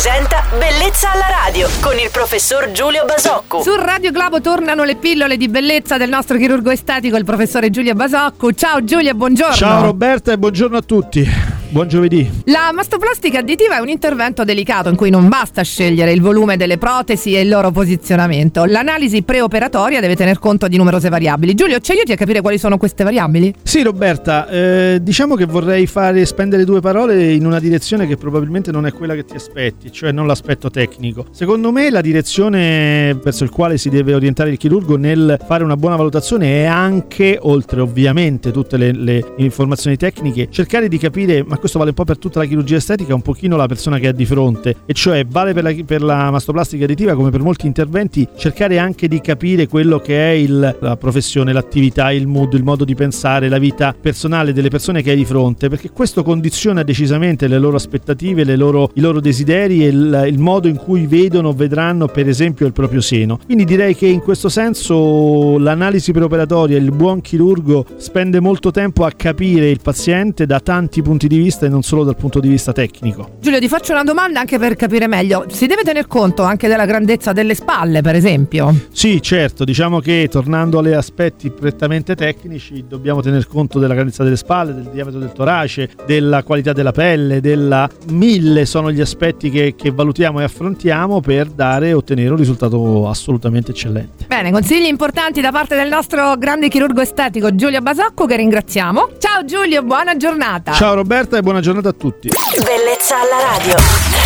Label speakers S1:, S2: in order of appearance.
S1: presenta Bellezza alla radio con il professor Giulio Basocco.
S2: Su Radio Globo tornano le pillole di bellezza del nostro chirurgo estetico, il professore Giulio Basocco. Ciao Giulia, buongiorno.
S3: Ciao Roberta e buongiorno a tutti. Buon giovedì.
S2: La mastoplastica additiva è un intervento delicato in cui non basta scegliere il volume delle protesi e il loro posizionamento. L'analisi preoperatoria deve tener conto di numerose variabili. Giulio, ci aiuti a capire quali sono queste variabili?
S3: Sì, Roberta, eh, diciamo che vorrei fare spendere due parole in una direzione che probabilmente non è quella che ti aspetti, cioè non l'aspetto tecnico. Secondo me la direzione verso il quale si deve orientare il chirurgo nel fare una buona valutazione è anche, oltre ovviamente tutte le, le informazioni tecniche, cercare di capire ma questo vale un po' per tutta la chirurgia estetica, un pochino la persona che ha di fronte, e cioè vale per la, per la mastoplastica additiva come per molti interventi, cercare anche di capire quello che è il, la professione, l'attività, il mood, il modo di pensare, la vita personale delle persone che hai di fronte, perché questo condiziona decisamente le loro aspettative, le loro, i loro desideri e il, il modo in cui vedono, vedranno per esempio il proprio seno. Quindi direi che in questo senso l'analisi preoperatoria, il buon chirurgo spende molto tempo a capire il paziente da tanti punti di vista vista e non solo dal punto di vista tecnico.
S2: Giulio, ti faccio una domanda anche per capire meglio. Si deve tener conto anche della grandezza delle spalle, per esempio?
S3: Sì, certo. Diciamo che tornando agli aspetti prettamente tecnici, dobbiamo tener conto della grandezza delle spalle, del diametro del torace, della qualità della pelle, della mille sono gli aspetti che, che valutiamo e affrontiamo per dare e ottenere un risultato assolutamente eccellente.
S2: Bene, consigli importanti da parte del nostro grande chirurgo estetico Giulio Basacco che ringraziamo. Ciao Giulio, buona giornata.
S3: Ciao Roberta e buona giornata a tutti.
S1: Bellezza alla radio.